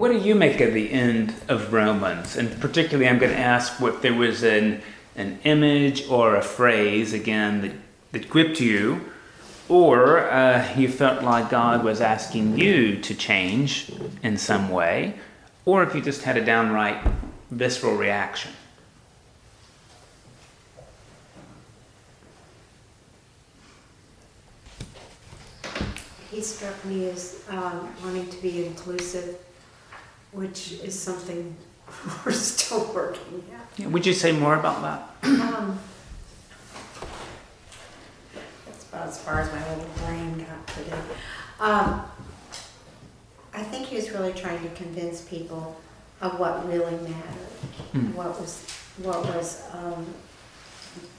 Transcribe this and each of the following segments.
what do you make of the end of Romans? And particularly, I'm going to ask if there was an, an image or a phrase, again, that, that gripped you, or uh, you felt like God was asking you to change in some way, or if you just had a downright visceral reaction. He struck me as um, wanting to be inclusive, which is something we're still working at. Yeah, would you say more about that? Um, That's about as far as my little brain got today. Um, I think he was really trying to convince people of what really mattered. Hmm. What was, what was, um,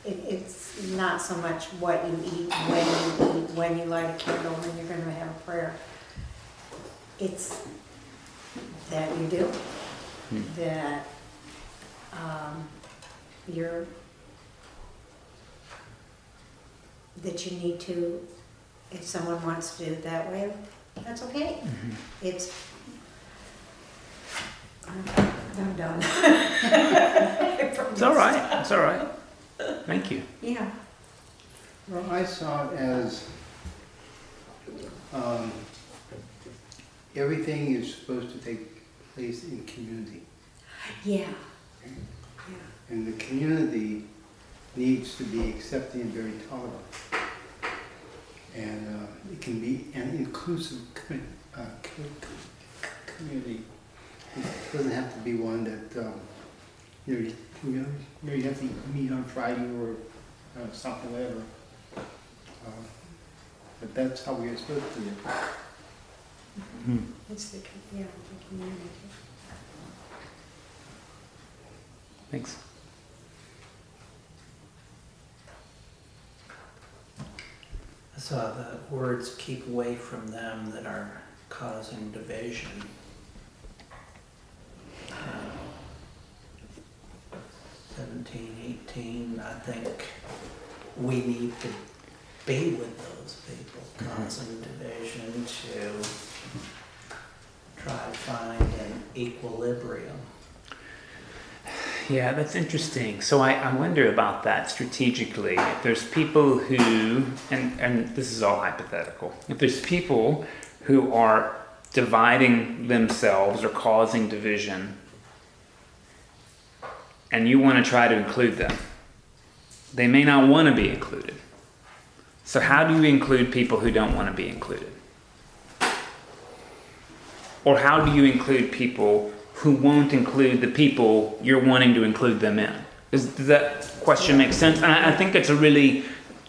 it, it's not so much what you eat, when you eat, when you light a candle, when you're gonna have a prayer. It's that you do, Hmm. that, um, you're, that you need to, if someone wants to do it that way, that's okay. Mm-hmm. It's, I'm I'm done. It's all right. It's all right. Thank you. Yeah. Well, I saw it as, um, everything is supposed to take place in community. Yeah. Yeah. And the community needs to be accepting and very tolerant. And uh, it can be an inclusive commu- uh, co- co- community. It doesn't have to be one that, um, you know, you know, you know, you have to meet on Friday or uh, something, whatever. Uh, But that's how we are supposed to it. Hmm. It's the, yeah, the community. Thanks. I saw the words keep away from them that are causing division. Seventeen, eighteen, I think we need to be with those people causing division to try to find an equilibrium. Yeah, that's interesting. So I, I wonder about that strategically. If there's people who, and, and this is all hypothetical, if there's people who are dividing themselves or causing division, and you want to try to include them, they may not want to be included. So, how do you include people who don't want to be included? Or how do you include people who won't include the people you're wanting to include them in? Is, does that question make sense? And I, I think it's a really,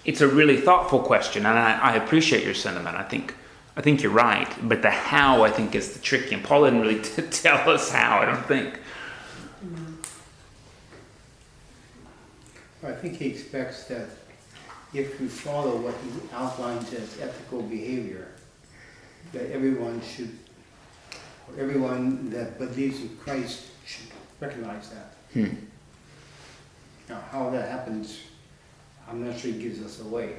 it's a really thoughtful question, and I, I appreciate your sentiment. I think, I think you're right, but the how I think is the tricky. And Paul didn't really t- tell us how. I don't think. I think he expects that if you follow what he outlines as ethical behavior, that everyone should, or everyone that believes in Christ should recognize that. Hmm. Now, how that happens, I'm not sure he gives us away.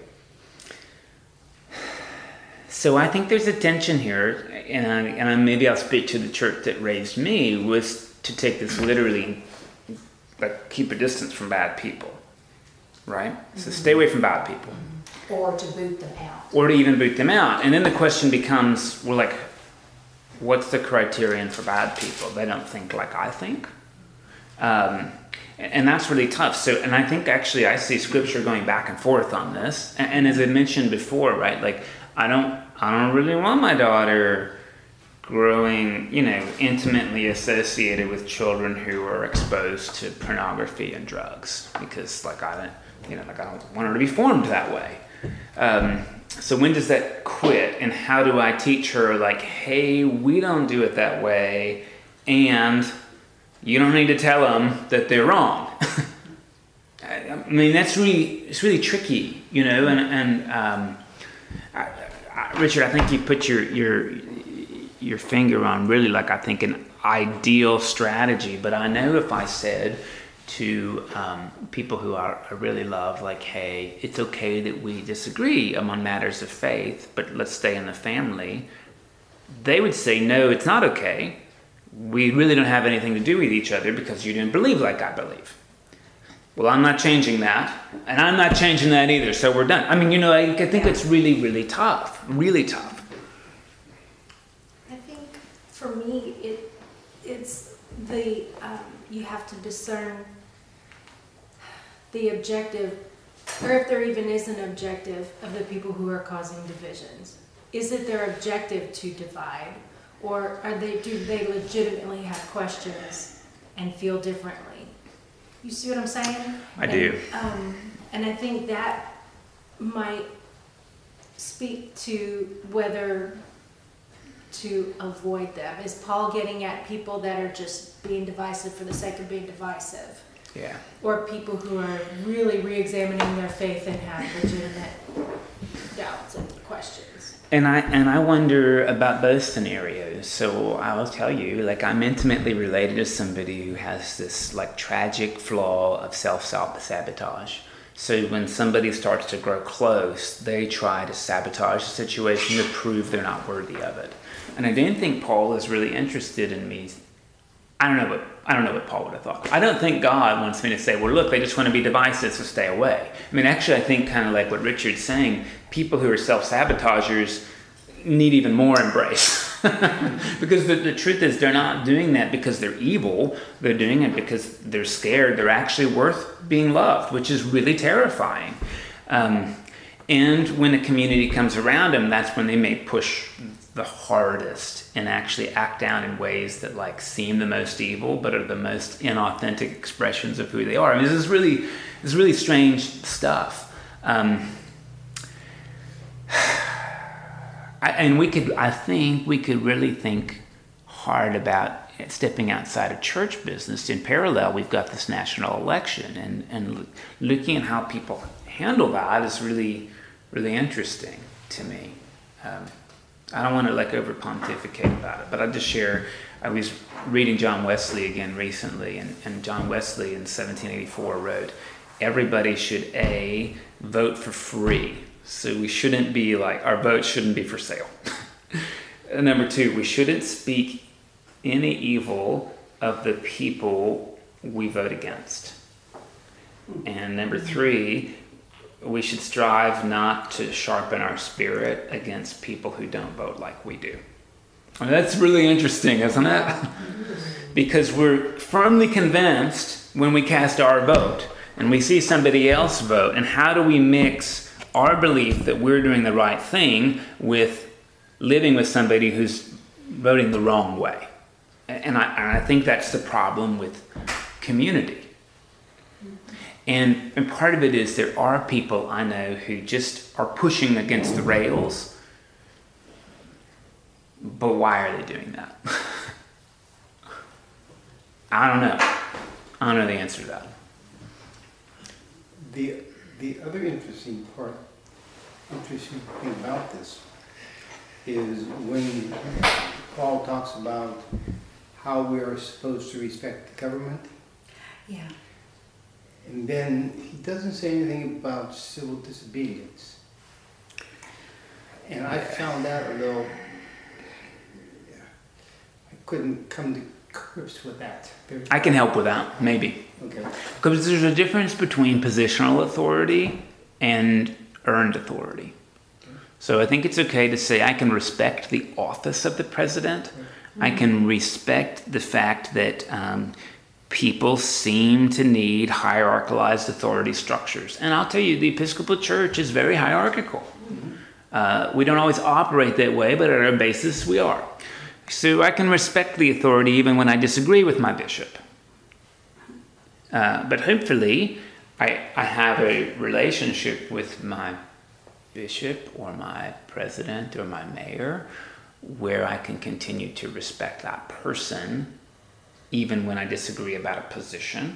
So I think there's a tension here, and, I, and I, maybe I'll speak to the church that raised me was to take this literally, like keep a distance from bad people, right? So stay away from bad people, or to boot them out. or to even boot them out. And then the question becomes, well, like, what's the criterion for bad people? They don't think like I think, um, and, and that's really tough. So, and I think actually I see scripture going back and forth on this. And, and as I mentioned before, right, like I don't, I don't really want my daughter growing, you know, intimately associated with children who are exposed to pornography and drugs because, like, I don't, you know, like I don't want her to be formed that way. Um, so when does that quit, and how do I teach her, like, hey, we don't do it that way, and you don't need to tell them that they're wrong. I mean, that's really it's really tricky, you know, and and um, I, I, Richard, I think you put your your your finger on really like I think an ideal strategy. But I know if I said to um, people who are, I really love, like, hey, it's okay that we disagree among matters of faith, but let's stay in the family. They would say, no, it's not okay. we really don't have anything to do with each other because you didn't believe like I believe. Well, I'm not changing that, and I'm not changing that either, so we're done. I mean, you know, I, I think it's really, really tough. Really tough. I think for me, it, it's the, um, you have to discern the objective, or if there even is an objective of the people who are causing divisions. Is it their objective to divide, or are they, do they legitimately have questions and feel differently? You see what I'm saying? I do. Um, and I think that might speak to whether to avoid them. Is Paul getting at people that are just being divisive for the sake of being divisive? Yeah. Or people who are really re examining their faith and have legitimate doubts and questions? And I and I wonder about both scenarios. So I will tell you, like I'm intimately related to somebody who has this like tragic flaw of self sabotage. So when somebody starts to grow close, they try to sabotage the situation to prove they're not worthy of it. And I don't think Paul is really interested in me. I don't know what I don't know what Paul would have thought. I don't think God wants me to say, "Well, look, they just want to be divisive, so stay away." I mean, actually, I think kind of like what Richard's saying. People who are self-sabotagers need even more embrace. because the, the truth is, they're not doing that because they're evil. They're doing it because they're scared. They're actually worth being loved, which is really terrifying. Um, and when a community comes around them, that's when they may push the hardest and actually act out in ways that like seem the most evil but are the most inauthentic expressions of who they are. I mean, this is really this is really strange stuff. Um, I, and we could, I think, we could really think hard about stepping outside of church business. In parallel, we've got this national election, and and looking at how people handle that is really, really interesting to me. Um, I don't want to like over pontificate about it, but I'll just share. I was reading John Wesley again recently, and, and John Wesley in 1784 wrote, Everybody should A, vote for free. So we shouldn't be like, our vote shouldn't be for sale. and number two, we shouldn't speak any evil of the people we vote against. And number three, we should strive not to sharpen our spirit against people who don't vote like we do. And that's really interesting, isn't it? because we're firmly convinced when we cast our vote and we see somebody else vote, and how do we mix our belief that we're doing the right thing with living with somebody who's voting the wrong way? And I, and I think that's the problem with community and, and part of it is there are people I know who just are pushing against the rails. But why are they doing that? I don't know. I don't know the answer to that. The, the other interesting part, interesting thing about this is when Paul talks about how we are supposed to respect the government. Yeah. And then he doesn't say anything about civil disobedience. And I found that a little, I couldn't come to grips with that. Very- I can help with that, maybe. Okay, Because there's a difference between positional authority and earned authority. So I think it's okay to say I can respect the office of the president. I can respect the fact that um, people seem to need hierarchicalized authority structures. And I'll tell you, the Episcopal Church is very hierarchical. Uh, we don't always operate that way, but at our basis, we are. So I can respect the authority even when I disagree with my bishop. Uh, but hopefully, I, I have a relationship with my bishop or my president or my mayor where I can continue to respect that person even when I disagree about a position.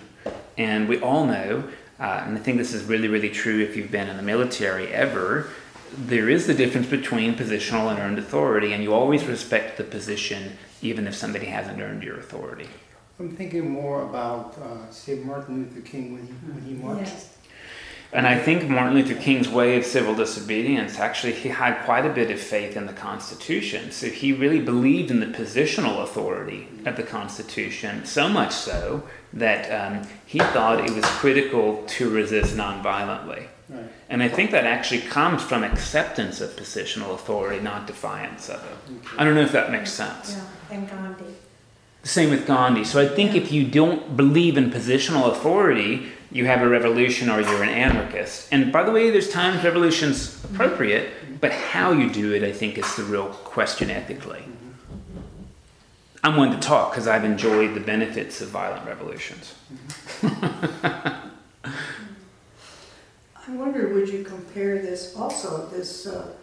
And we all know, uh, and I think this is really, really true if you've been in the military ever, there is the difference between positional and earned authority, and you always respect the position even if somebody hasn't earned your authority. I'm thinking more about, uh, say Martin Luther King when he, when he marched. Yes. And I think Martin Luther King's way of civil disobedience actually he had quite a bit of faith in the Constitution. So he really believed in the positional authority of the Constitution, so much so that um, he thought it was critical to resist nonviolently. Right. And I think that actually comes from acceptance of positional authority, not defiance of it. I don't know if that makes sense. Yeah, and Gandhi. Same with Gandhi. So I think if you don't believe in positional authority, you have a revolution or you're an anarchist. And by the way, there's times revolution's appropriate, but how you do it, I think, is the real question ethically. I'm one to talk because I've enjoyed the benefits of violent revolutions. I wonder, would you compare this also, this, uh,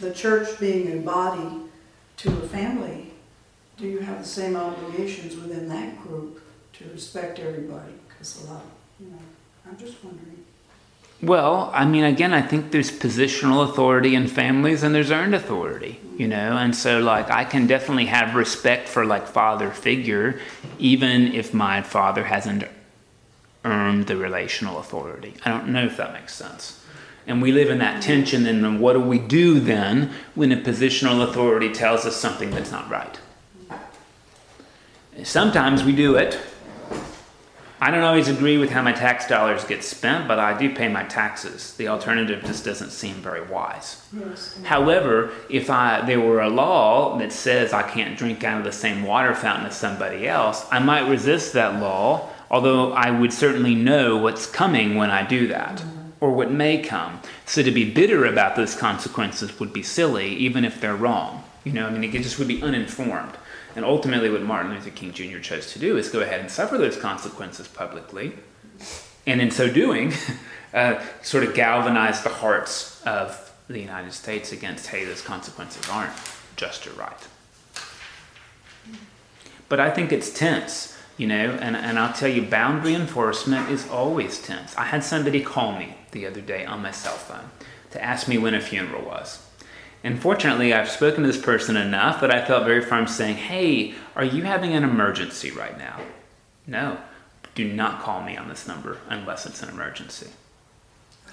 the church being a body to a family? Do you have the same obligations within that group to respect everybody? Because a lot, you know, I'm just wondering. Well, I mean, again, I think there's positional authority in families and there's earned authority, you know, and so like I can definitely have respect for like father figure, even if my father hasn't earned the relational authority. I don't know if that makes sense. And we live in that tension, and then what do we do then when a positional authority tells us something that's not right? Sometimes we do it. I don't always agree with how my tax dollars get spent, but I do pay my taxes. The alternative just doesn't seem very wise. Yes. However, if I there were a law that says I can't drink out of the same water fountain as somebody else, I might resist that law, although I would certainly know what's coming when I do that, or what may come. So to be bitter about those consequences would be silly, even if they're wrong. You know, I mean, it just would be uninformed. And ultimately, what Martin Luther King Jr. chose to do is go ahead and suffer those consequences publicly, and in so doing, uh, sort of galvanize the hearts of the United States against, hey, those consequences aren't just or right. But I think it's tense, you know, and, and I'll tell you, boundary enforcement is always tense. I had somebody call me the other day on my cell phone to ask me when a funeral was. And fortunately, I've spoken to this person enough that I felt very firm saying, hey, are you having an emergency right now? No, do not call me on this number unless it's an emergency.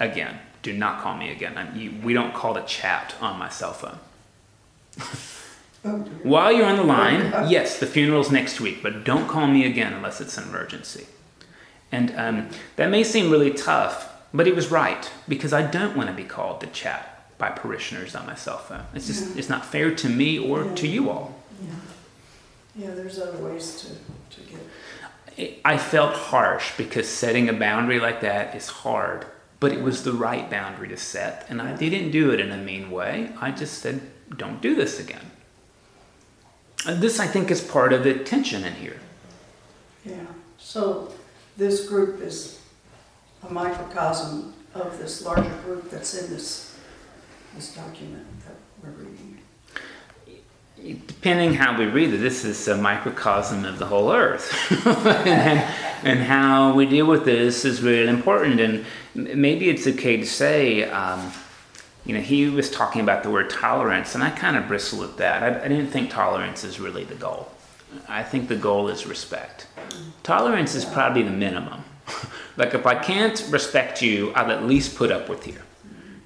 Again, do not call me again. I'm, you, we don't call to chat on my cell phone. Oh. While you're on the line, yes, the funeral's next week, but don't call me again unless it's an emergency. And um, that may seem really tough, but he was right because I don't want to be called to chat by parishioners on my cell phone. It's just it's not fair to me or to you all. Yeah. Yeah, there's other ways to, to get, I felt harsh because setting a boundary like that is hard, but it was the right boundary to set, and I didn't do it in a mean way. I just said, "Don't do this again." And this, I think, is part of the tension in here. yeah. So this group is a microcosm of this larger group that's in this, this document that we're reading. depending how we read it, this is a microcosm of the whole earth. and, and how we deal with this is really important. And maybe it's okay to say, um, you know, he was talking about the word tolerance, and I kind of bristle at that. I, I didn't think tolerance is really the goal. I think the goal is respect. Tolerance is probably the minimum. like, if I can't respect you, I'll at least put up with you.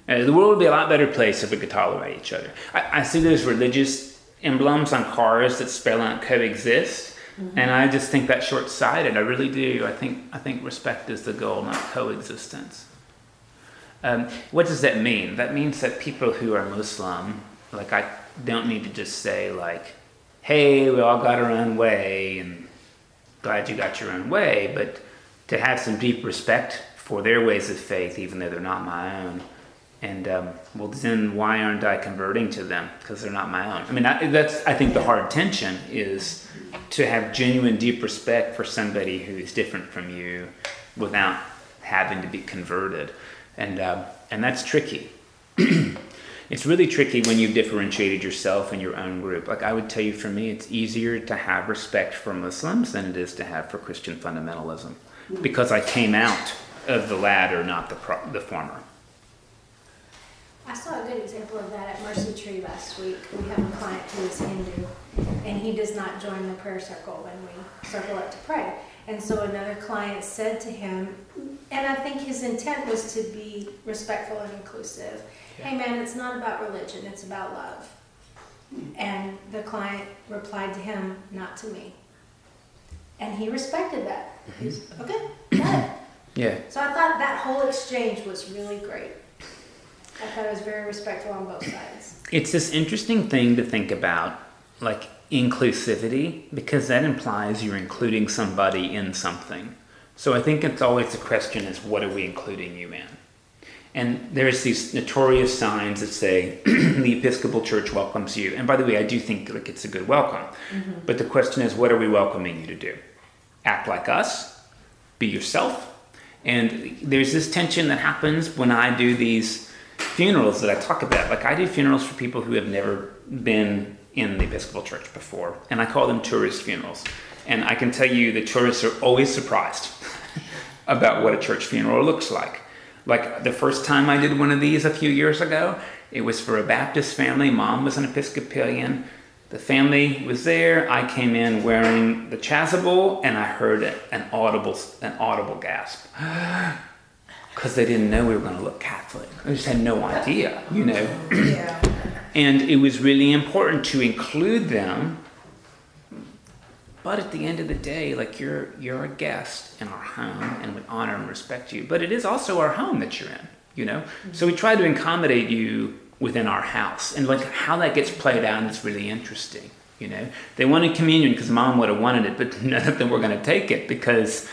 Uh, the world would be a lot better place if we could tolerate each other. I, I see those religious emblems on cars that spell out coexist, and I just think that's short-sighted. I really do. I think I think respect is the goal, not coexistence. Um, what does that mean? That means that people who are Muslim, like I, don't need to just say like, "Hey, we all got our own way," and glad you got your own way, but to have some deep respect for their ways of faith, even though they're not my own. And um, well, then why aren't I converting to them? Because they're not my own. I mean, I, that's I think the hard tension is to have genuine, deep respect for somebody who is different from you, without having to be converted, and um, and that's tricky. it's really tricky when you've differentiated yourself in your own group. Like I would tell you, for me, it's easier to have respect for Muslims than it is to have for Christian fundamentalism, because I came out of the latter, not the pro- the former. I saw a good example of that at Mercy Tree last week. We have a client who is Hindu, and he does not join the prayer circle when we circle up to pray. And so another client said to him, and I think his intent was to be respectful and inclusive. Hey man, it's not about religion, it's about love. Hmm. And the client replied to him, not to me. And he respected that. He's, okay, got it. Yeah. So I thought that whole exchange was really great. I thought it was very respectful on both sides. It's this interesting thing to think about, like inclusivity, because that implies you're including somebody in something. So I think it's always the question is what are we including you in? And there's these notorious signs that say the Episcopal Church welcomes you. And by the way, I do think like it's a good welcome. Mm-hmm. But the question is what are we welcoming you to do? Act like us, be yourself. And there's this tension that happens when I do these funerals that I talk about. Like I do funerals for people who have never been in the Episcopal Church before, and I call them tourist funerals. And I can tell you the tourists are always surprised about what a church funeral looks like. Like the first time I did one of these a few years ago, it was for a Baptist family. Mom was an Episcopalian. The family was there. I came in wearing the chasuble, and I heard an audible, an audible gasp, because they didn't know we were going to look Catholic. I just had no idea, you know. Yeah. And it was really important to include them. But at the end of the day, like you're you're a guest in our home and we honor and respect you. But it is also our home that you're in, you know? So we try to accommodate you within our house. And like how that gets played out is really interesting. You know, they wanted communion because mom would have wanted it, but none of them were going to take it because,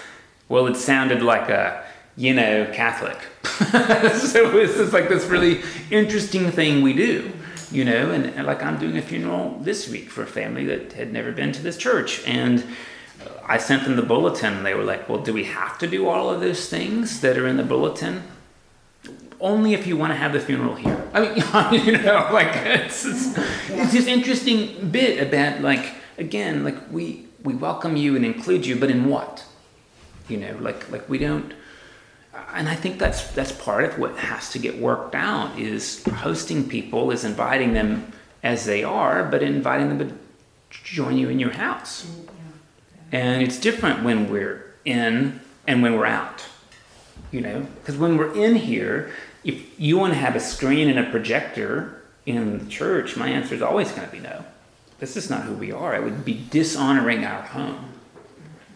well, it sounded like a, you know, Catholic. so it's just like this really interesting thing we do you know, and, and, like I'm doing a funeral this week for a family that had never been to this church, and I sent them the bulletin, and they were like, "Well, do we have to do all of those things that are in the bulletin?" Only if you want to have the funeral here. I mean, you know, like it's it's, it's this interesting bit about like again, like we we welcome you and include you, but in what? You know, like like we don't and I think that's that's part of what has to get worked out is hosting people is inviting them as they are, but inviting them to join you in your house. Mm, and it's different when we're in and when we're out. You know, because when we're in here, if you want to have a screen and a projector in the church, my answer is always going to be no. This is not who we are. It would be dishonoring our home.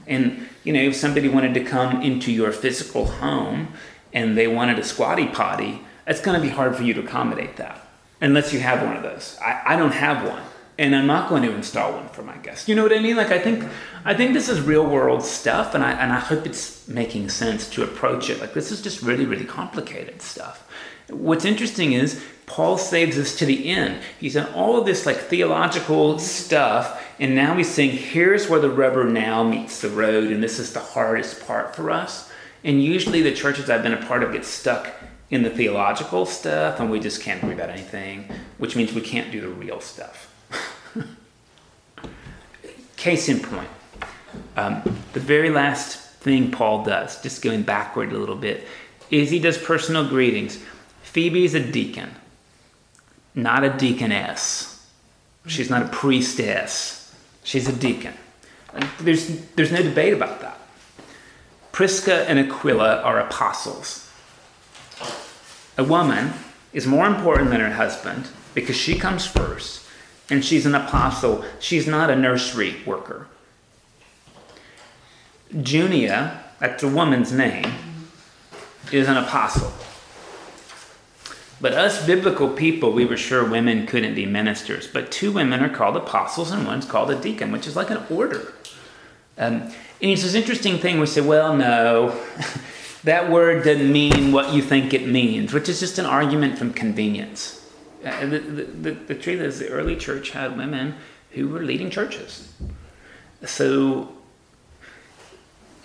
And you know, if somebody wanted to come into your physical home and they wanted a squatty potty, it's going to be hard for you to accommodate that unless you have one of those. I, I don't have one, and I'm not going to install one for my guests. You know what I mean? Like I think I think this is real world stuff, and I and I hope it's making sense to approach it. Like this is just really really complicated stuff. What's interesting is Paul saves us to the end. He's done all of this like theological stuff, and now he's saying, here's where the rubber now meets the road, and this is the hardest part for us. And usually the churches I've been a part of get stuck in the theological stuff, and we just can't agree about anything, which means we can't do the real stuff. Case in point, um, the very last thing Paul does, just going backward a little bit, is he does personal greetings. Phoebe's a deacon, not a deaconess. She's not a priestess. She's a deacon. And there's, there's no debate about that. Prisca and Aquila are apostles. A woman is more important than her husband because she comes first and she's an apostle. She's not a nursery worker. Junia, that's a woman's name, is an apostle. But us biblical people, we were sure women couldn't be ministers. But two women are called apostles and one's called a deacon, which is like an order. Um, and it's this interesting thing we say, well, no, that word doesn't mean what you think it means, which is just an argument from convenience. Uh, the, the, the, the truth is, the early church had women who were leading churches. So,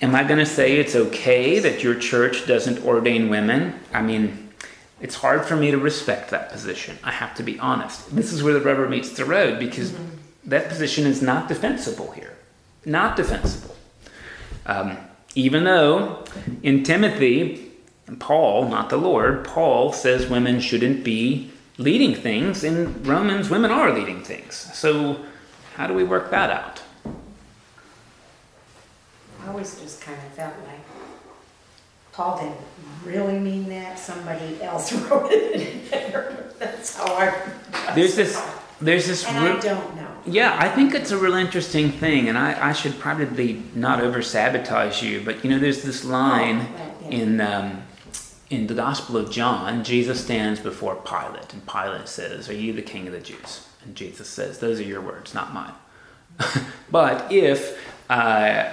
am I going to say it's okay that your church doesn't ordain women? I mean, it's hard for me to respect that position. I have to be honest. This is where the rubber meets the road because mm-hmm. that position is not defensible here. Not defensible. Um, even though in Timothy, Paul, not the Lord, Paul says women shouldn't be leading things. In Romans, women are leading things. So how do we work that out? I always just kind of felt like Paul didn't really mean that, somebody else wrote it in there. That's how I. There's this, there's this. And I don't know. Yeah, I think it's a real interesting thing, and I, I should probably not over sabotage you, but you know, there's this line Oh, well, yeah. in um, in the Gospel of John. Jesus stands before Pilate, and Pilate says, "Are you the King of the Jews?" And Jesus says, "Those are your words, not mine." but if uh,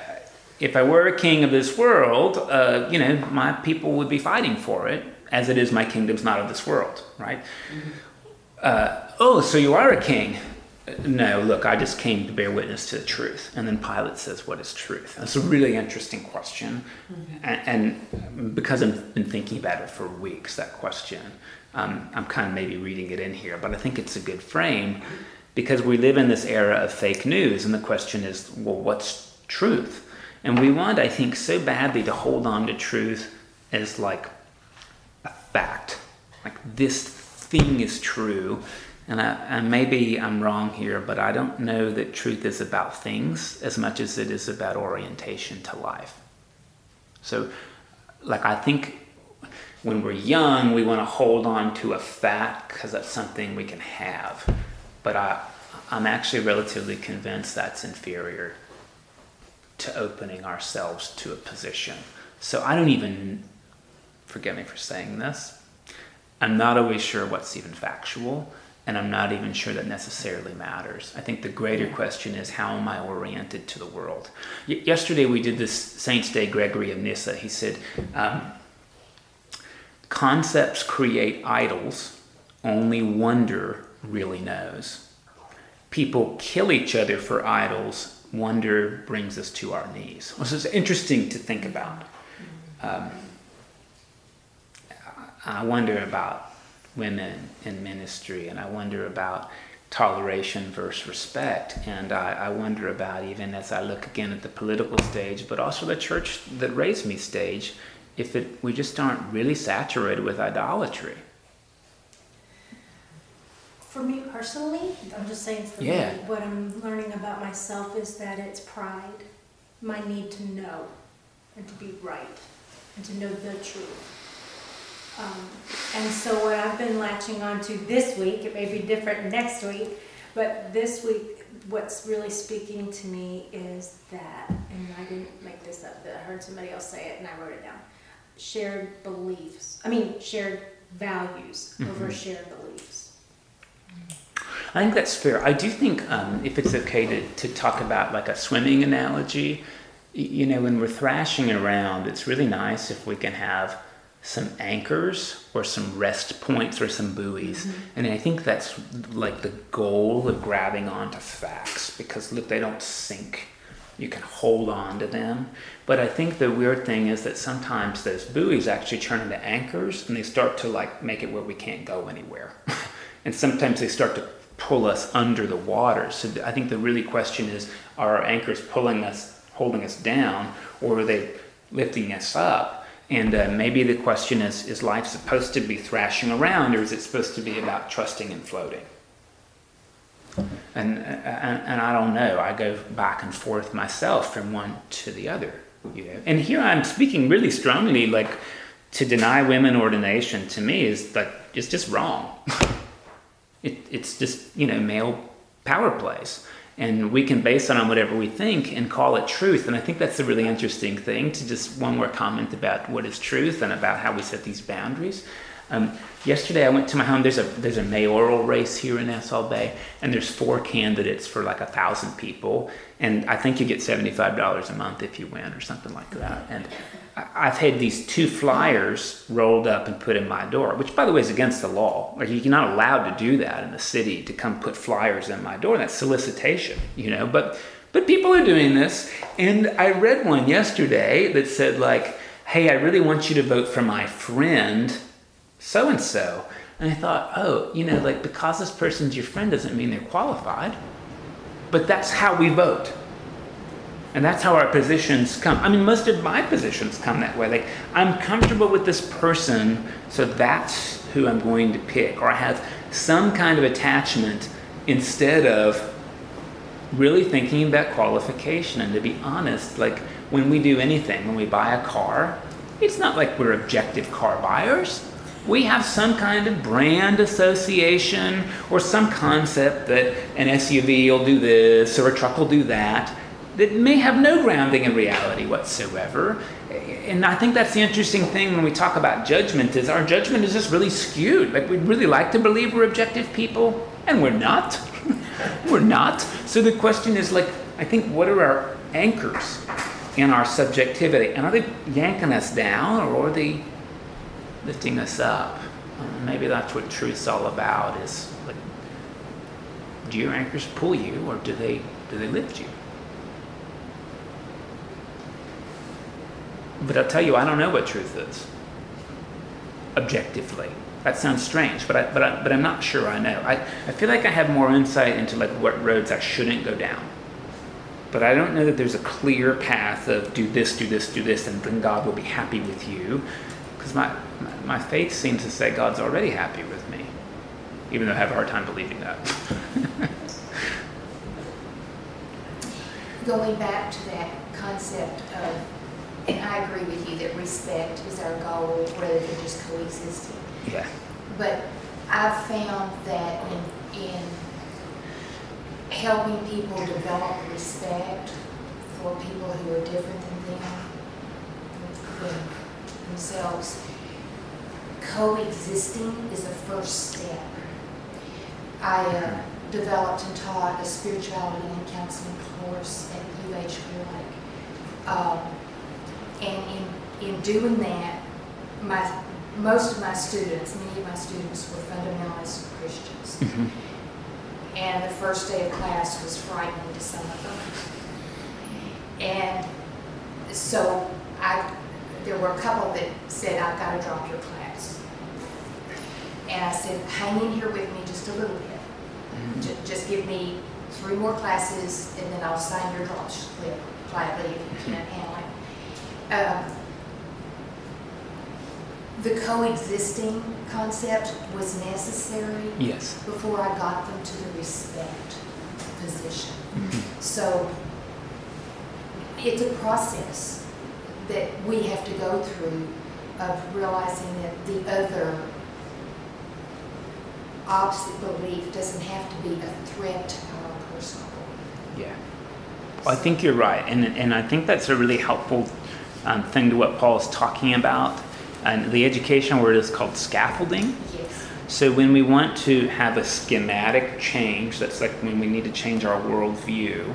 if I were a king of this world, uh, you know, my people would be fighting for it, as it is my kingdom's not of this world, right? Uh, oh, so you are a king? No, look, I just came to bear witness to the truth. And then Pilate says, What is truth? That's a really interesting question. And, and because I've been thinking about it for weeks, that question, um, I'm kind of maybe reading it in here, but I think it's a good frame because we live in this era of fake news. And the question is, well, what's truth? And we want, I think, so badly to hold on to truth as like a fact. Like this thing is true. And, I, and maybe I'm wrong here, but I don't know that truth is about things as much as it is about orientation to life. So, like, I think when we're young, we want to hold on to a fact because that's something we can have. But I, I'm actually relatively convinced that's inferior to opening ourselves to a position. So I don't even, forgive me for saying this, I'm not always sure what's even factual, and I'm not even sure that necessarily matters. I think the greater question is how am I oriented to the world? Y- yesterday we did this Saints' Day Gregory of Nyssa. He said, um, Concepts create idols, only wonder really knows. People kill each other for idols, wonder brings us to our knees. This is interesting to think about. Um, I wonder about women in ministry, and I wonder about toleration versus respect, and I, I wonder about even as I look again at the political stage, but also the church that raised me stage, if it, we just aren't really saturated with idolatry. For me personally, I'm just saying for Yeah. me, what I'm learning about myself is that it's pride, my need to know and to be right and to know the truth. Um, and so what I've been latching on to this week, it may be different next week, but this week, what's really speaking to me is that, and I didn't make this up, that I heard somebody else say it and I wrote it down. Shared beliefs, I mean, shared values over Mhm. shared beliefs. I think that's fair. I do think um, if it's okay to, to talk about like a swimming analogy, you know, when we're thrashing around, it's really nice if we can have some anchors or some rest points or some buoys. And I think that's like the goal of grabbing onto facts because look, they don't sink. You can hold on to them. But I think the weird thing is that sometimes those buoys actually turn into anchors and they start to like make it where we can't go anywhere. and sometimes they start to pull us under the water. So I think the really question is are our anchors pulling us, holding us down, or are they lifting us up? And uh, maybe the question is is life supposed to be thrashing around, or is it supposed to be about trusting and floating? And, and, and I don't know. I go back and forth myself from one to the other. You know? And here I'm speaking really strongly, like to deny women ordination to me is like it's just wrong. it, it's just you know male power plays. And we can base it on whatever we think and call it truth. And i think that's a really interesting thing to just one more comment about what is truth and about how we set these boundaries um, yesterday i went to my home there's a there's a mayoral race here in Nassau Bay and there's four candidates for like a thousand people and i think you get $75 a month if you win or something like that and I've had these two flyers rolled up and put in my door, which, by the way, is against the law. Like you're not allowed to do that in the city to come put flyers in my door. That's solicitation, you know. But but people are doing this, and I read one yesterday that said like, "Hey, I really want you to vote for my friend, so and so." And I thought, oh, you know, like because this person's your friend doesn't mean they're qualified. But that's how we vote. And that's how our positions come. I mean, most of my positions come that way. Like, I'm comfortable with this person, so that's who I'm going to pick. Or I have some kind of attachment instead of really thinking about qualification and to be honest, like when we do anything, when we buy a car, it's not like we're objective car buyers. We have some kind of brand association or some concept that an SUV will do this or a truck will do that that may have no grounding in reality whatsoever. And I think that's the interesting thing when we talk about judgment is our judgment is just really skewed. Like we'd really like to believe we're objective people, and we're not. we're not. So the question is like, I think what are our anchors in our subjectivity? And are they yanking us down or are they lifting us up? Uh, maybe that's what truth's all about is like do your anchors pull you or do they do they lift you? But I'll tell you, I don't know what truth is. Objectively. That sounds strange, but, I, but, I, but I'm not sure I know. I, I feel like I have more insight into like what roads I shouldn't go down. But I don't know that there's a clear path of do this, do this, do this, and then God will be happy with you. Because my, my, faith seems to say God's already happy with me, even though I have a hard time believing that. Going back to that concept of and I agree with you that respect is our goal rather than just coexisting. yeah. But I've found that in, in helping people develop respect for people who are different than them, themselves, coexisting is the first step. I uh, developed and taught a spirituality and counseling course at UH Clear. Um, and in, in doing that, my, most of my students, many of my students were fundamentalist Christians. Mhm. And the first day of class was frightening to some of them. And so I, there were a couple that said, I've got to drop your class. And I said, hang in here with me just a little bit. Mhm. Ju- Just give me three more classes and then I'll sign your drop slip gladly if you can't handle it. Um, The coexisting concept was necessary Yes. before I got them to the respect position. Mhm. So it's a process that we have to go through of realizing that the other opposite belief doesn't have to be a threat to our personal belief. Yeah. Well, I think you're right, and and I think that's a really helpful um, thing to what Paul is talking about. And the education word is called scaffolding. Yes. So when we want to have a schematic change, that's like when we need to change our worldview.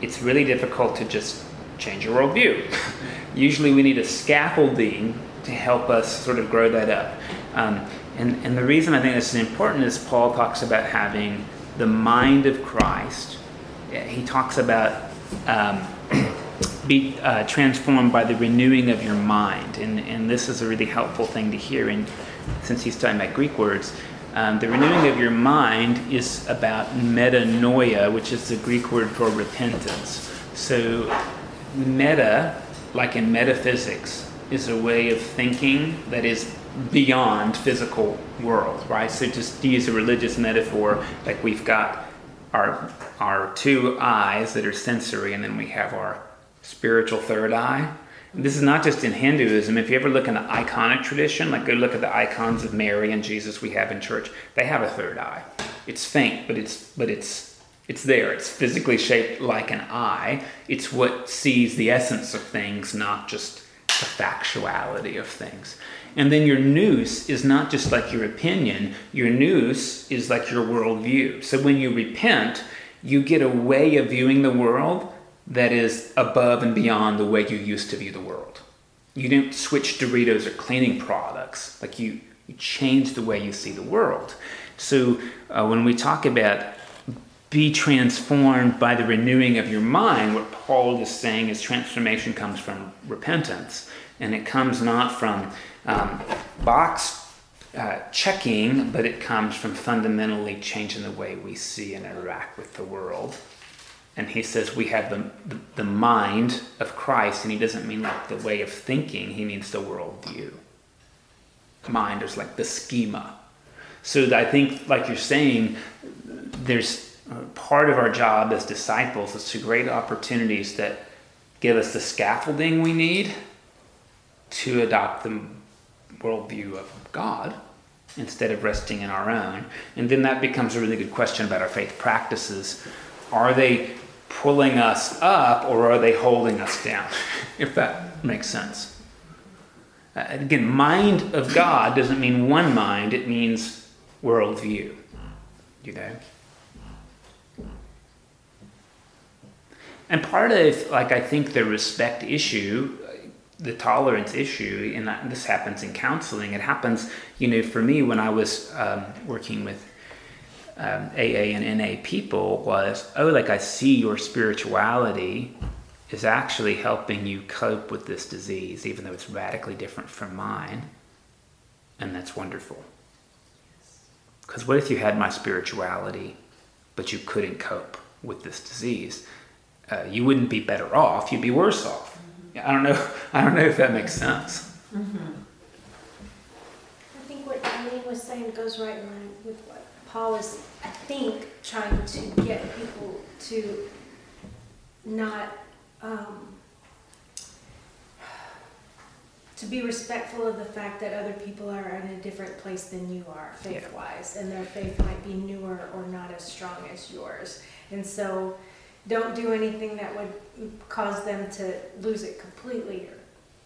It's really difficult to just change your worldview. Usually, we need a scaffolding to help us sort of grow that up. Um, and, and the reason I think this is important is Paul talks about having the mind of Christ. He talks about um, be uh, transformed by the renewing of your mind. And, and this is a really helpful thing to hear. And since he's talking about Greek words, um, the renewing of your mind is about metanoia, which is the Greek word for repentance. So, meta, like in metaphysics, is a way of thinking that is beyond physical world, right? So, just to use a religious metaphor, like we've got our our two eyes that are sensory, and then we have our spiritual third eye. This is not just in Hinduism. If you ever look in the iconic tradition, like go look at the icons of Mary and Jesus we have in church, they have a third eye. It's faint, but it's but it's it's there. It's physically shaped like an eye. It's what sees the essence of things, not just the factuality of things. And then your nous is not just like your opinion, your nous is like your worldview. So when you repent, you get a way of viewing the world that is above and beyond the way you used to view the world. You didn't switch Doritos or cleaning products, like you, you changed the way you see the world. So uh, when we talk about be transformed by the renewing of your mind, what Paul is saying is transformation comes from repentance. And it comes not from um, box uh, checking, but it comes from fundamentally changing the way we see and interact with the world. And he says we have the, the, the mind of Christ, and he doesn't mean like the way of thinking, he means the worldview. Mind is like the schema. So I think, like you're saying, there's part of our job as disciples is to create opportunities that give us the scaffolding we need to adopt the worldview of God instead of resting in our own. And then that becomes a really good question about our faith practices. Are they pulling us up or are they holding us down? if that makes sense. Uh, again, mind of God doesn't mean one mind, it means worldview. You know? And part of, like, I think the respect issue, the tolerance issue, and that, this happens in counseling, it happens, you know, for me when I was um, working with um, AA and NA people, was, oh, like, I see your spirituality is actually helping you cope with this disease, even though it's radically different from mine. And that's wonderful. Because what if you had my spirituality, but you couldn't cope with this disease? Uh, you wouldn't be better off; you'd be worse off. Mm-hmm. I don't know. I don't know if that makes sense. Mm-hmm. I think what Eileen was saying goes right in line with what Paul is, I think, trying to get people to not um, to be respectful of the fact that other people are in a different place than you are faith wise and their faith might be newer or not as strong as yours and so don't do anything that would cause them to lose it completely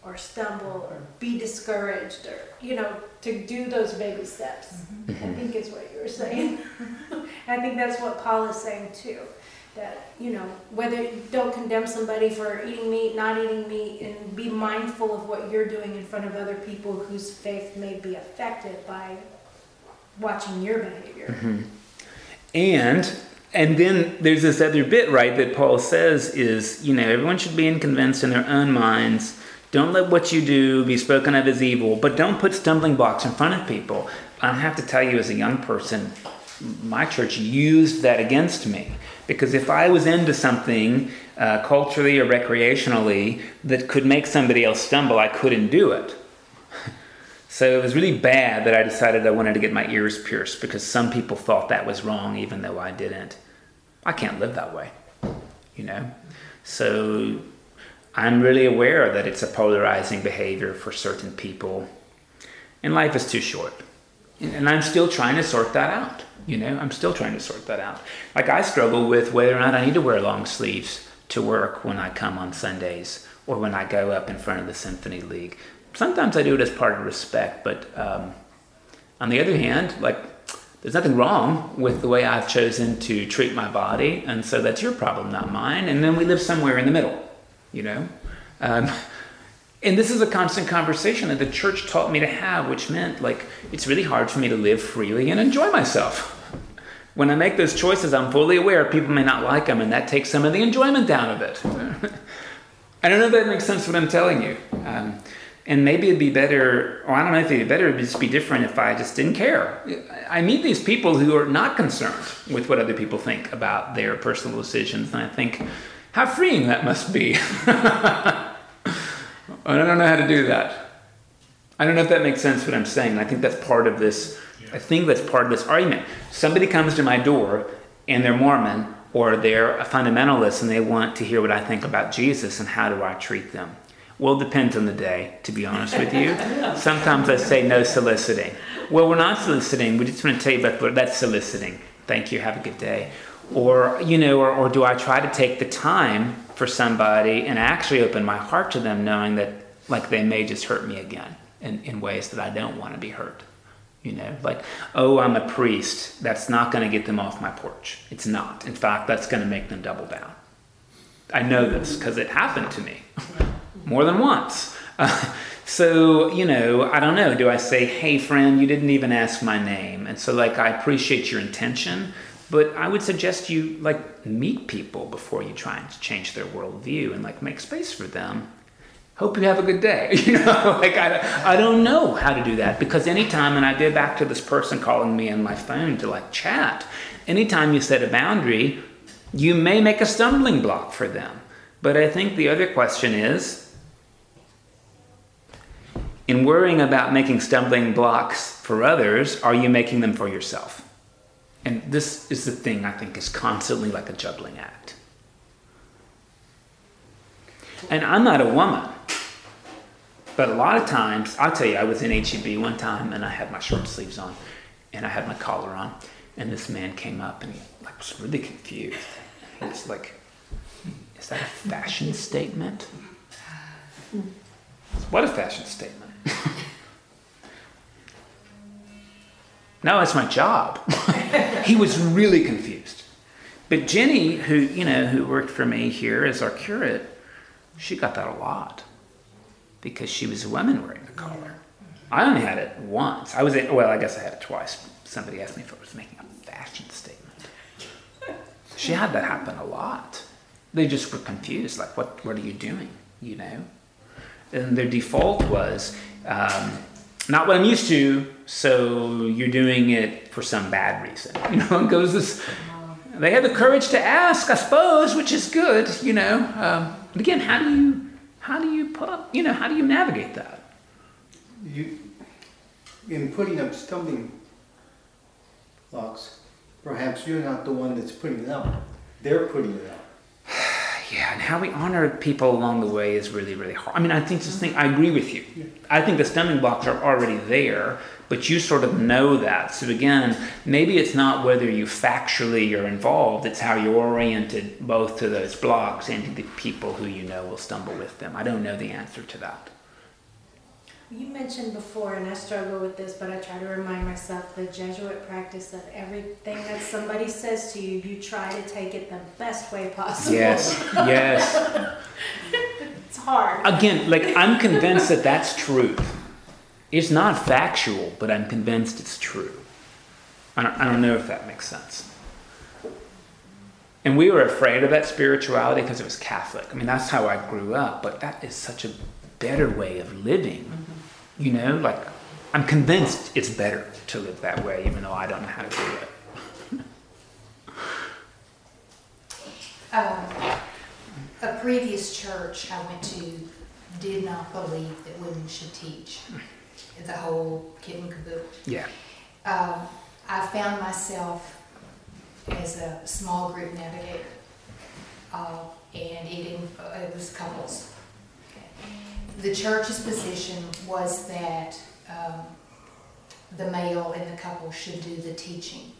or, or stumble or be discouraged or you know to do those baby steps. Mm-hmm. i think is what you were saying. I think that's what paul is saying too that you know whether don't condemn somebody for eating meat not eating meat and be mindful of what you're doing in front of other people whose faith may be affected by watching your behavior. Mm-hmm. and and then there's this other bit right that paul says is you know everyone should be convinced in their own minds don't let what you do be spoken of as evil but don't put stumbling blocks in front of people i have to tell you as a young person my church used that against me because if I was into something uh, culturally or recreationally that could make somebody else stumble, I couldn't do it. so it was really bad that I decided I wanted to get my ears pierced because some people thought that was wrong, even though I didn't. I can't live that way, you know? So I'm really aware that it's a polarizing behavior for certain people, and life is too short. And I'm still trying to sort that out. You know, I'm still trying to sort that out. Like I struggle with whether or not I need to wear long sleeves to work when I come on Sundays or when I go up in front of the Symphony League. Sometimes I do it as part of respect, but um, on the other hand, like there's nothing wrong with the way I've chosen to treat my body, and so that's your problem, not mine. And then we live somewhere in the middle, you know. Um, and this is a constant conversation that the church taught me to have, which meant like it's really hard for me to live freely and enjoy myself. When I make those choices, I'm fully aware people may not like them, and that takes some of the enjoyment down of it. I don't know if that makes sense what I'm telling you. Um, and maybe it'd be better, or I don't know if it'd be better, it'd just be different if I just didn't care. I meet these people who are not concerned with what other people think about their personal decisions, and I think, how freeing that must be. I don't know how to do that. I don't know if that makes sense what I'm saying. I think that's part of this. I think that's part of this argument. Somebody comes to my door and they're Mormon or they're a fundamentalist and they want to hear what I think about Jesus and how do I treat them. Well, depends on the day, to be honest with you. Sometimes I say no soliciting. Well, we're not soliciting. We just want to tell you about that's soliciting. Thank you. Have a good day. Or, you know, or, or do I try to take the time for somebody and actually open my heart to them knowing that like they may just hurt me again in, in ways that I don't want to be hurt. You know, like, oh, I'm a priest. That's not going to get them off my porch. It's not. In fact, that's going to make them double down. I know this because it happened to me more than once. Uh, so, you know, I don't know. Do I say, hey, friend, you didn't even ask my name? And so, like, I appreciate your intention, but I would suggest you like meet people before you try and change their worldview and like make space for them. Hope you have a good day. You know, like I, I don't know how to do that because anytime, and I go back to this person calling me on my phone to like chat, anytime you set a boundary, you may make a stumbling block for them. But I think the other question is in worrying about making stumbling blocks for others, are you making them for yourself? and this is the thing I think is constantly like a juggling act. And I'm not a woman, but a lot of times, I'll tell you, I was in HEB one time and I had my short sleeves on and I had my collar on, and this man came up and he like was really confused. He was like, "Is that a fashion statement?" What a fashion statement. no, it's my job. he was really confused. But Jenny, who, you know, who worked for me here as our curate, she got that a lot because she was a woman wearing the collar. I only had it once. I was, well, I guess I had it twice. Somebody asked me if I was making a fashion statement. She had that happen a lot. They just were confused, like, what, what are you doing? You know? And their default was, um, not what I'm used to, so you're doing it for some bad reason. You know, it goes this. They had the courage to ask, I suppose, which is good. You know, um, but again, how do you how do you put up? You know, how do you navigate that? You, in putting up stumbling blocks, perhaps you're not the one that's putting it up. They're putting it up. Yeah, and how we honor people along the way is really, really hard. I mean, I think this thing. I agree with you. I think the stumbling blocks are already there, but you sort of know that. So again, maybe it's not whether you factually are involved; it's how you're oriented both to those blocks and to the people who you know will stumble with them. I don't know the answer to that. You mentioned before, and I struggle with this, but I try to remind myself the Jesuit practice of everything that somebody says to you, you try to take it the best way possible. Yes, yes. It's hard. Again, like I'm convinced that that's truth. It's not factual, but I'm convinced it's true. I don't, I don't know if that makes sense. And we were afraid of that spirituality because it was Catholic. I mean, that's how I grew up, but that is such a better way of living. You know, like I'm convinced it's better to live that way, even though I don't know how to do it. Um, a previous church I went to did not believe that women should teach the whole kit and caboodle. Yeah. Um, I found myself as a small group navigator, uh, and it, uh, it was couples. The church's position was that um, the male in the couple should do the teaching.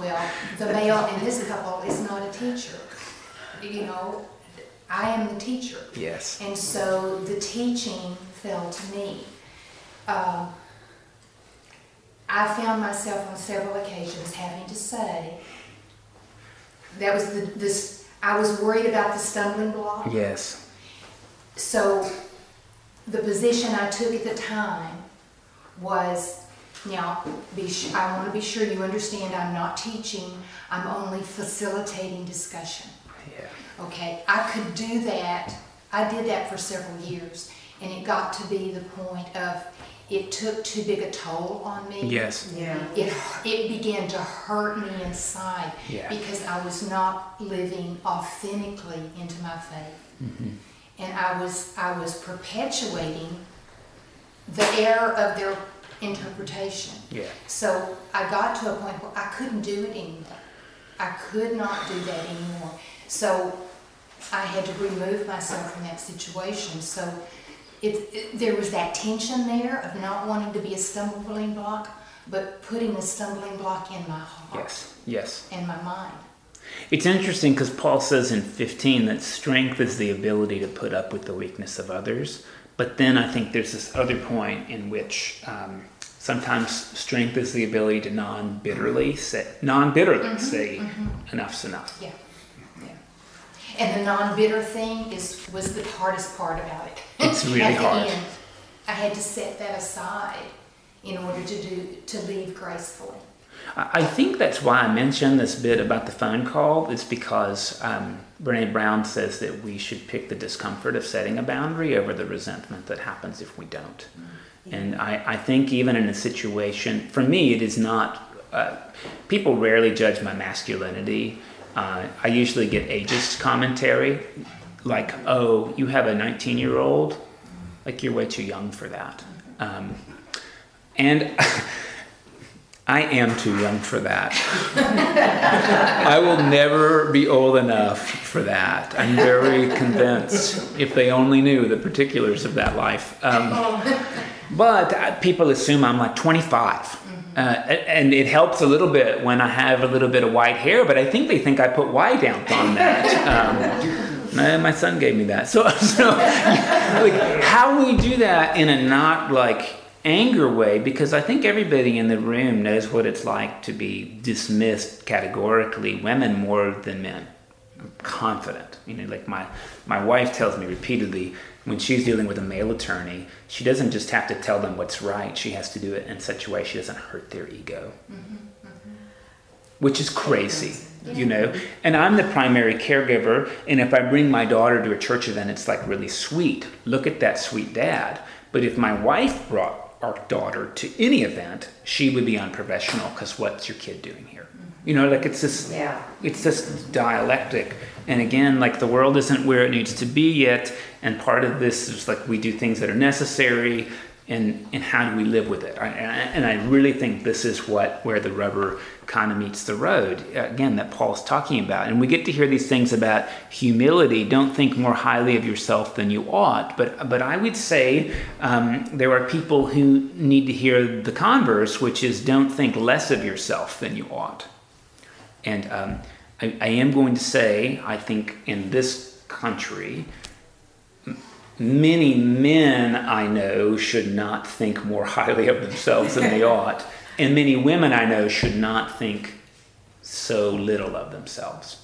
Well, the male in this couple is not a teacher. You know, I am the teacher. Yes. And so the teaching fell to me. Um, I found myself on several occasions having to say, that was the, this, I was worried about the stumbling block. Yes. So the position I took at the time was, now, be su- I want to be sure you understand I'm not teaching, I'm only facilitating discussion. Yeah. Okay, I could do that. I did that for several years, and it got to be the point of it took too big a toll on me. Yes. Yeah. It, it began to hurt me inside Yeah. because I was not living authentically into my faith. Mm-hmm. And I was, I was perpetuating the error of their interpretation. Yeah. So I got to a point where I couldn't do it anymore. I could not do that anymore. So I had to remove myself from that situation. So it, it, there was that tension there of not wanting to be a stumbling block, but putting a stumbling block in my heart Yes. Yes. and my mind. It's interesting because Paul says in 15 that strength is the ability to put up with the weakness of others. But then I think there's this other point in which um, sometimes strength is the ability to non-bitterly say, non-bitterly say enough's enough. Yeah, yeah. And the non-bitter thing is was the hardest part about it. It's really hard. end, I had to set that aside in order to do to leave gracefully. I think that's why I mentioned this bit about the phone call. It's because um, Brene Brown says that we should pick the discomfort of setting a boundary over the resentment that happens if we don't. And I, I think even in a situation, for me, it is not. Uh, people rarely judge my masculinity. Uh, I usually get ageist commentary, like, "Oh, you have a 19-year-old, like you're way too young for that." Um, and I am too young for that. I will never be old enough for that. I'm very convinced. If they only knew the particulars of that life. Um, but uh, people assume I'm like 25. Uh, and it helps a little bit when I have a little bit of white hair, but I think they think I put white out on that. Um, my- my son gave me that. So, so like, how we do that in a not like anger way, because I think everybody in the room knows what it's like to be dismissed categorically, women more than men. I'm confident. You know, like my, my wife tells me repeatedly when she's dealing with a male attorney, she doesn't just have to tell them what's right, she has to do it in such a way she doesn't hurt their ego. Which is crazy, you know? And I'm the primary caregiver, and if I bring my daughter to a church event, it's like really sweet. Look at that sweet dad. But if my wife brought our daughter to any event, she would be unprofessional because what's your kid doing here? You know, like it's this Yeah. it's this dialectic and again like the world isn't where it needs to be yet and part of this is like we do things that are necessary and and how do we live with it? And i really think this is what where the rubber kind of meets the road again that paul's talking about. And we get to hear these things about humility. Don't think more highly of yourself than you ought. But but i would say um, there are people who need to hear the converse which is don't think less of yourself than you ought. And um, I, I am going to say, I think in this country, many men I know should not think more highly of themselves than they ought. And many women I know should not think so little of themselves.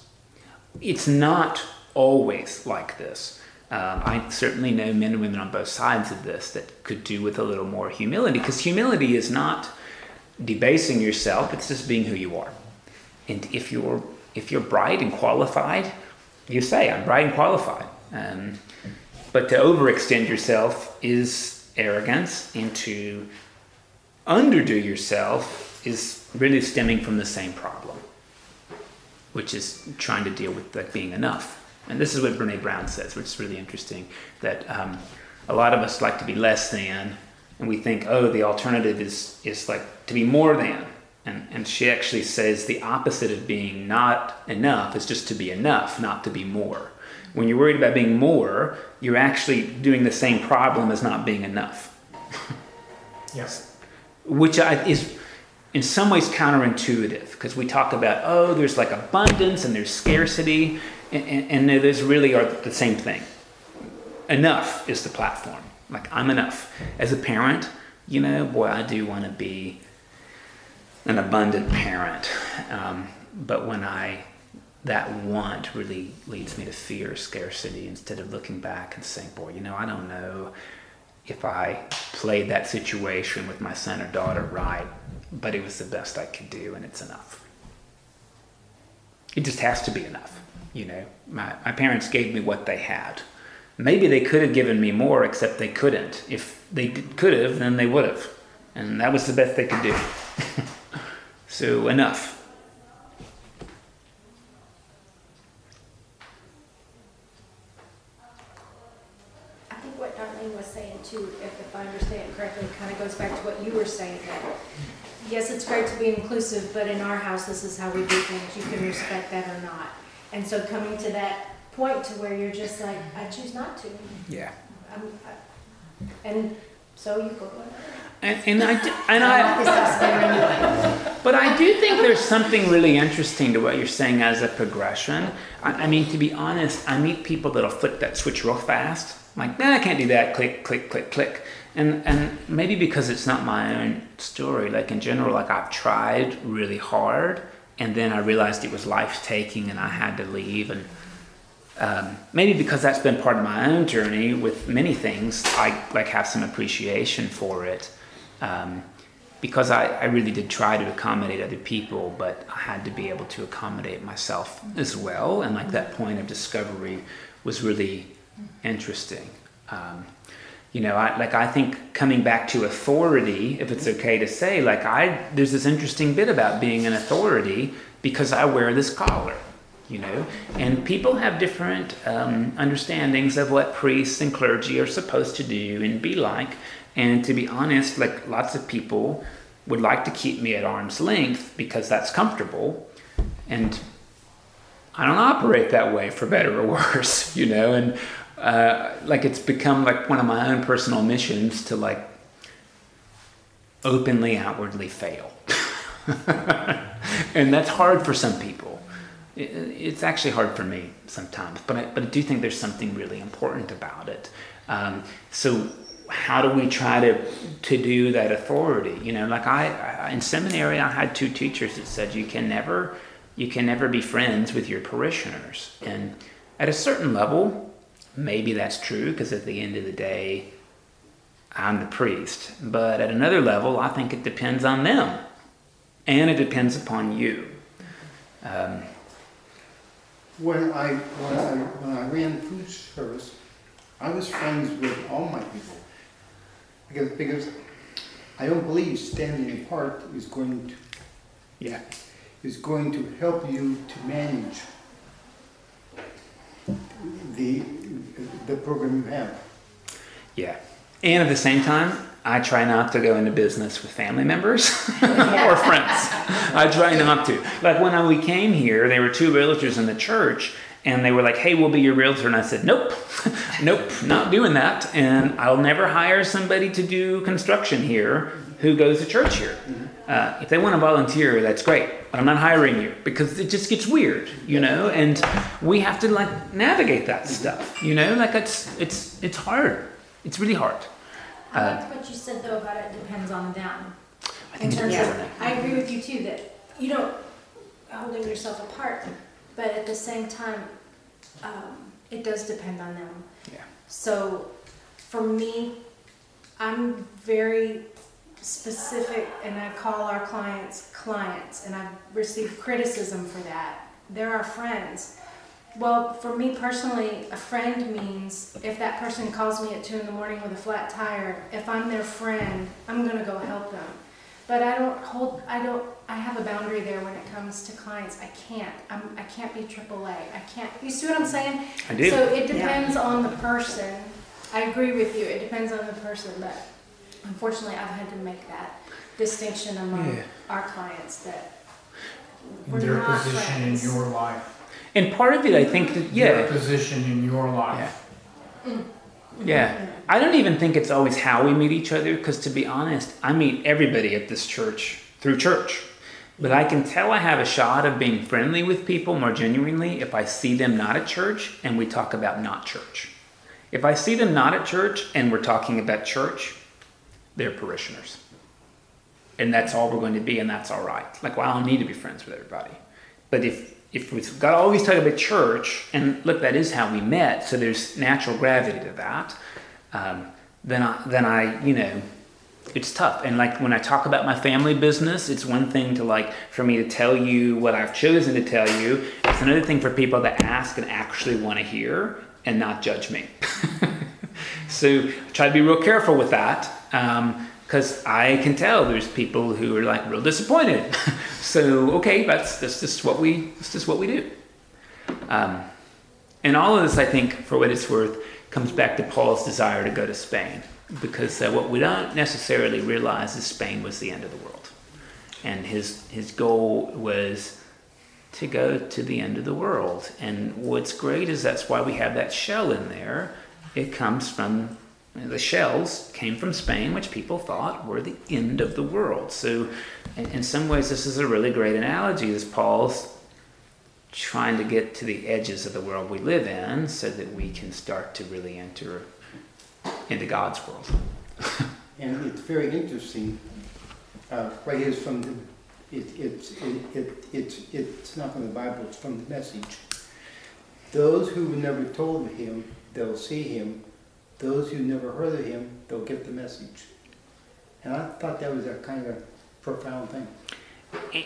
It's not always like this. Um, I certainly know men and women on both sides of this that could do with a little more humility because humility is not debasing yourself, it's just being who you are. And if you're if you're bright and qualified, you say I'm bright and qualified. Um, but to overextend yourself is arrogance, and to underdo yourself is really stemming from the same problem, which is trying to deal with like being enough. And this is what Brene Brown says, which is really interesting. That um, a lot of us like to be less than, and we think, oh, the alternative is is like to be more than. And, and she actually says the opposite of being not enough is just to be enough, not to be more. When you're worried about being more, you're actually doing the same problem as not being enough, Yes. which I, is in some ways counterintuitive because we talk about, oh, there's like abundance and there's scarcity, and, and, and those really are the same thing. Enough is the platform. Like, I'm enough. As a parent, you know, boy, I do want to be an abundant parent. Um, but when I, that want really leads me to fear scarcity instead of looking back and saying, boy, you know, I don't know if I played that situation with my son or daughter right, but it was the best I could do and it's enough. It just has to be enough. You know, my, my parents gave me what they had. Maybe they could have given me more, except they couldn't. If they could have, then they would have. And that was the best they could do. So enough. I think what Darlene was saying too, if, if I understand correctly, kind of goes back to what you were saying that, yes, it's great to be inclusive, but in our house, this is how we do things. You can respect that or not. And so coming to that point to where you're just like, I choose not to. Yeah. I'm, I, and so you go. And, and I do- and I I want this house there anyway. but I do think there's something really interesting to what you're saying as a progression. I, I mean, to be honest, I meet people that'll flip that switch real fast. Like, nah, I can't do that. Click, click, click, click. And and maybe because it's not my own story. Like in general, like I've tried really hard, and then I realized it was life taking, and I had to leave. And um, maybe because that's been part of my own journey with many things, I like have some appreciation for it. Um, because I, I really did try to accommodate other people, but I had to be able to accommodate myself as well. And like that point of discovery was really interesting. Um, you know, I, like I think coming back to authority, if it's okay to say, like I, there's this interesting bit about being an authority because I wear this collar, you know, and people have different um, understandings of what priests and clergy are supposed to do and be like. And to be honest, like lots of people would like to keep me at arm's length because that's comfortable. And I don't operate that way for better or worse, you know, and uh, like it's become like one of my own personal missions to like openly outwardly fail. and that's hard for some people. It, it's actually hard for me sometimes, but I, but I do think there's something really important about it. Um, so how do we try to to do that authority? You know, like I, I in seminary, I had two teachers that said you can never you can never be friends with your parishioners, and at a certain level, maybe that's true because at the end of the day, I'm the priest. But at another level, I think it depends on them, and it depends upon you. Um, When I, when I, when I ran food service, I was friends with all my people. Because, because I don't believe standing apart is going to, yeah. is going to help you to manage the, the program you have. Yeah. And at the same time, I try not to go into business with family members or friends. I try not to. Like when I, we came here, there were two realtors in the church, and they were like, "Hey, we'll be your realtor," and I said, "Nope, nope, not doing that." And I'll never hire somebody to do construction here who goes to church here. Uh, if they want to volunteer, that's great, but I'm not hiring you because it just gets weird, you know. And we have to like navigate that stuff, you know. Like it's it's it's hard. It's really hard. I Uh, liked what you said though about it depends on them. I think In it's terms of. I agree with you too that you don't holding yourself apart, but at the same time, um, it does depend on them. Yeah. So, for me, I'm very specific, and I call our clients clients, and I've received criticism for that. They're our friends. Well, for me personally, a friend means if that person calls me at two in the morning with a flat tire, if I'm their friend, I'm gonna go help them. But I don't hold, I don't, I have a boundary there when it comes to clients. I can't, I'm, I can't be AAA. I can't, you see what I'm saying? I do. So it depends on the person. I agree with you, it depends on the person, but unfortunately, I've had to make that distinction among Yeah. our clients that we're their not position friends. in your life. And part of it, I think that Their position in your life. yeah. Mm-hmm. Mm-hmm. I don't even think it's always how we meet each other because, to be honest, I meet everybody at this church through church. But I can tell I have a shot of being friendly with people more genuinely if I see them not at church and we talk about not church. If I see them not at church and we're talking about church, they're parishioners. And that's all we're going to be, and that's all right. Like, well, I don't need to be friends with everybody. But if if we've got to always talk about church, and look, that is how we met, so there's natural gravity to that. Um, then I, then I, you know, it's tough. And like when I talk about my family business, it's one thing to like for me to tell you what I've chosen to tell you. It's another thing for people to ask and actually want to hear and not judge me. so I try to be real careful with that. Um, because I can tell there's people who are like real disappointed. so okay, that's that's just what we that's just what we do. Um, and all of this, I think, for what it's worth, comes back to Paul's desire to go to Spain, because uh, what we don't necessarily realize is Spain was the end of the world, and his his goal was to go to the end of the world. And what's great is that's why we have that shell in there. It comes from the shells came from Spain, which people thought were the end of the world. So, in, in some ways, this is a really great analogy as Paul's trying to get to the edges of the world we live in so that we can start to really enter into God's world. And it's very interesting, uh, right is from the, it, it's, it, it, it's, it's not from the Bible, it's from the message. Those who were never told of him, they'll see him. Those who never heard of him, they'll get the message. And I thought that was a kind of profound thing.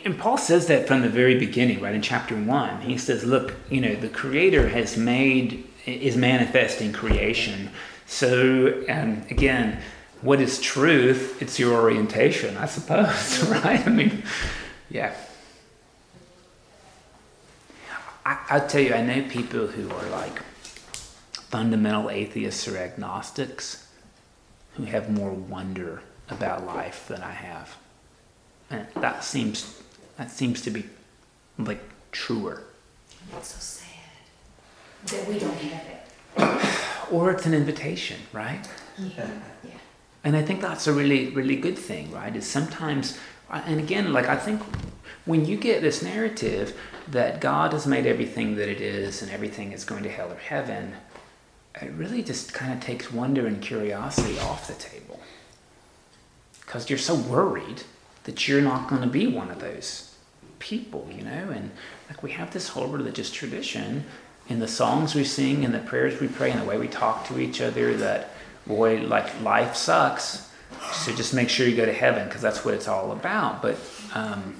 And Paul says that from the very beginning, right in chapter one. He says, "Look, you know, the Creator has made is manifest in creation. So, um, again, what is truth? It's your orientation, I suppose, right? I mean, yeah. I, I tell you, I know people who are like fundamental atheists or agnostics who have more wonder about life than I have. And that seems that seems to be like truer. It's so sad that we don't have it. Or it's an invitation, right? Yeah. And I think that's a really, really good thing, right? Is sometimes, uh, and again, like I think when you get this narrative that God has made everything that it is and everything is going to hell or heaven, it really just kind of takes wonder and curiosity off the table. Because you're so worried that you're not going to be one of those people, you know? And like we have this whole religious tradition in the songs we sing and the prayers we pray and the way we talk to each other that boy, like life sucks. So just make sure you go to heaven because that's what it's all about. But um,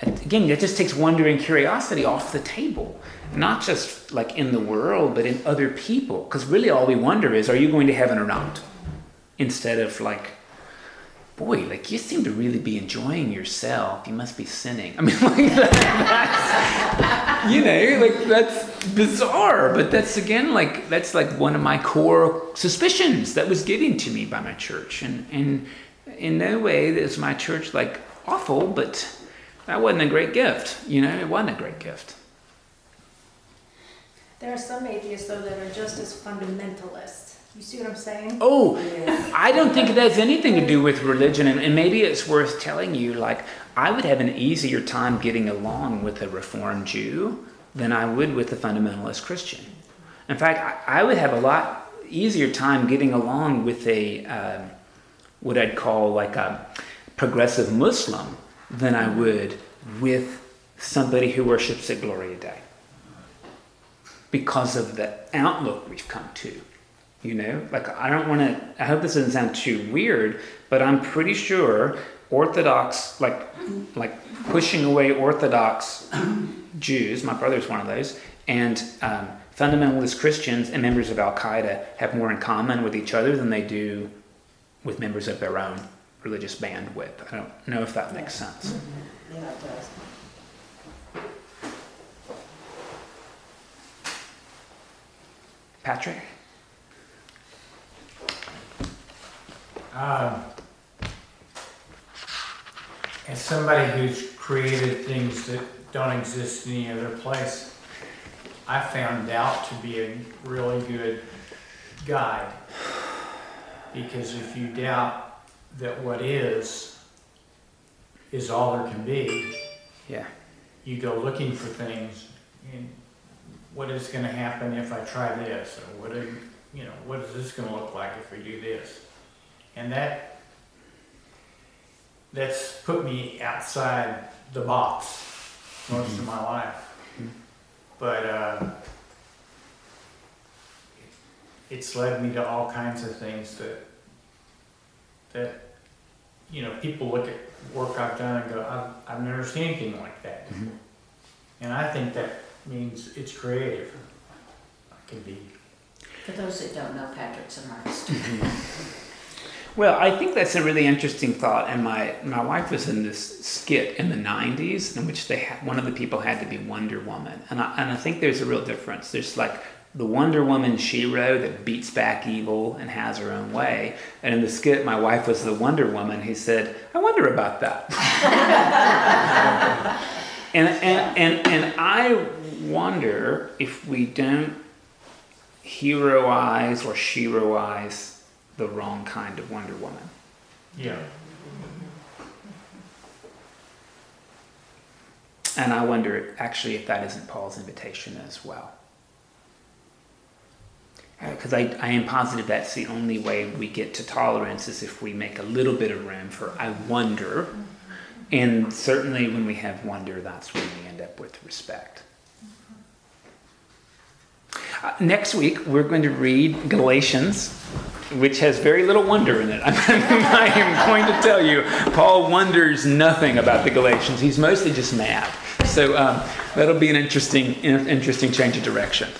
again, it just takes wonder and curiosity off the table, not just like in the world, but in other people. Because really, all we wonder is, are you going to heaven or not? Instead of like, boy, like you seem to really be enjoying yourself. You must be sinning. I mean, like that's, you know, like that's bizarre. But that's again, like that's like one of my core suspicions that was given to me by my church, and and in no way is my church like awful, but that wasn't a great gift. You know, it wasn't a great gift. There are some atheists, though, that are just as fundamentalist. You see what I'm saying? Oh, I don't think it has anything to do with religion, and, and maybe it's worth telling you. Like, I would have an easier time getting along with a Reformed Jew than I would with a fundamentalist Christian. In fact, I, I would have a lot easier time getting along with a uh, what I'd call like a progressive Muslim than I would with somebody who worships at Gloria Dei because of the outlook we've come to. You know, like I don't want to. I hope this doesn't sound too weird, but I'm pretty sure Orthodox, like, like pushing away Orthodox Jews. My brother's one of those, and um, fundamentalist Christians and members of Al Qaeda have more in common with each other than they do with members of their own religious bandwidth. I don't know if that makes sense. Yeah, it does. Patrick. Um, as somebody who's created things that don't exist in any other place, I found doubt to be a really good guide. Because if you doubt that what is, is all there can be, Yeah. you go looking for things and what is gonna happen if I try this, or what, are- you know, what is this gonna look like if we do this? And that, that's put me outside the box most of my life. But, uh, it's led me to all kinds of things that, that, you know, people look at work I've done and go, I've, I've never seen anything like that. Mhm. And I think that means it's creative. It can be. For those that don't know, Patrick's an artist. Well, I think that's a really interesting thought. And my, my wife was in this skit in the 90s in which they had, one of the people had to be Wonder Woman. And I, and I think there's a real difference. There's like the Wonder Woman shero that beats back evil and has her own way. And in the skit, my wife was the Wonder Woman. He said, I wonder about that. and, and, and, and I wonder if we don't heroize or sheroize the wrong kind of Wonder Woman. Yeah. And I wonder actually if that isn't Paul's invitation as well. Uh, because I, I am positive that's the only way we get to tolerance is if we make a little bit of room for I wonder. And certainly when we have wonder, that's when we end up with respect. Uh, next week, we're going to read Galatians, which has very little wonder in it. I am going to tell you, Paul wonders nothing about the Galatians. He's mostly just mad. So um, that'll be an interesting, interesting change of direction.